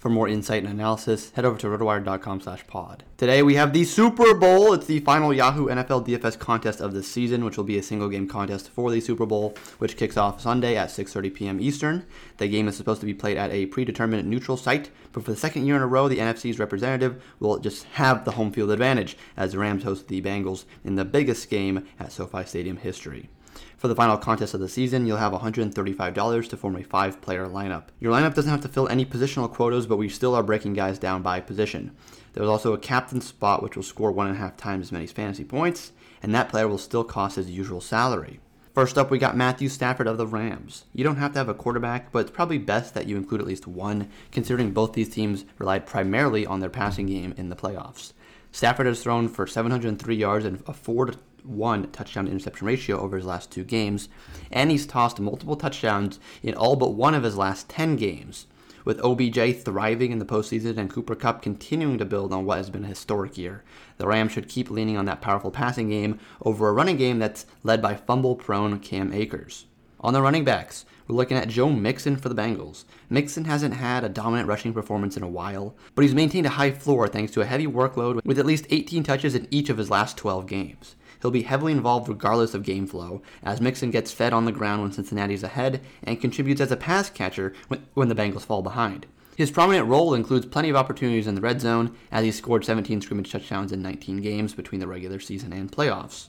For more insight and analysis, head over to rotowire.com slash pod. Today we have the Super Bowl. It's the final Yahoo NFL DFS contest of the season, which will be a single game contest for the Super Bowl, which kicks off Sunday at 6.30 p.m. Eastern. The game is supposed to be played at a predetermined neutral site, but for the second year in a row, the NFC's representative will just have the home field advantage, as the Rams host the Bengals in the biggest game at SoFi Stadium history. For the final contest of the season, you'll have $135 to form a five player lineup. Your lineup doesn't have to fill any positional quotas, but we still are breaking guys down by position. There's also a captain spot which will score one and a half times as many fantasy points, and that player will still cost his usual salary. First up, we got Matthew Stafford of the Rams. You don't have to have a quarterback, but it's probably best that you include at least one, considering both these teams relied primarily on their passing game in the playoffs. Stafford has thrown for 703 yards and a 4 1 touchdown to interception ratio over his last two games, and he's tossed multiple touchdowns in all but one of his last 10 games. With OBJ thriving in the postseason and Cooper Kupp continuing to build on what has been a historic year, the Rams should keep leaning on that powerful passing game over a running game that's led by fumble prone Cam Akers. On the running backs, we're looking at Joe Mixon for the Bengals. Mixon hasn't had a dominant rushing performance in a while, but he's maintained a high floor thanks to a heavy workload with at least 18 touches in each of his last 12 games. He'll be heavily involved regardless of game flow, as Mixon gets fed on the ground when Cincinnati's ahead and contributes as a pass catcher when, the Bengals fall behind. His prominent role includes plenty of opportunities in the red zone, as he scored 17 scrimmage touchdowns in 19 games between the regular season and playoffs.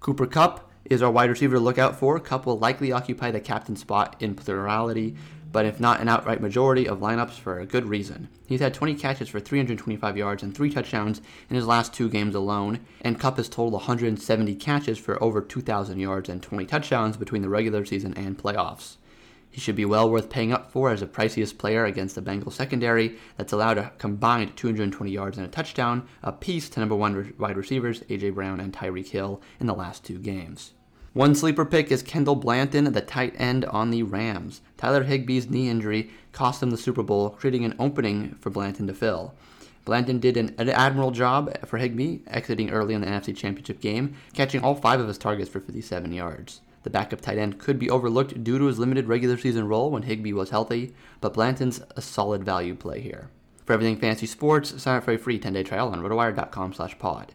Cooper Kupp is our wide receiver to look out for. Kupp will likely occupy the captain spot in plurality, but if not an outright majority of lineups for a good reason. He's had 20 catches for 325 yards and 3 touchdowns in his last two games alone, and Kupp has totaled 170 catches for over 2,000 yards and 20 touchdowns between the regular season and playoffs. He should be well worth paying up for as a priciest player against the Bengals secondary that's allowed a combined 220 yards and a touchdown apiece to number one wide receivers A.J. Brown and Tyreek Hill in the last two games. One sleeper pick is Kendall Blanton, the tight end on the Rams. Tyler Higbee's knee injury cost him the Super Bowl, creating an opening for Blanton to fill. Blanton did an admirable job for Higbee, exiting early in the NFC Championship game, catching all five of his targets for 57 yards. The backup tight end could be overlooked due to his limited regular season role when Higbee was healthy, but Blanton's a solid value play here. For everything fantasy sports, sign up for a free 10-day trial on rotowire.com slash pod.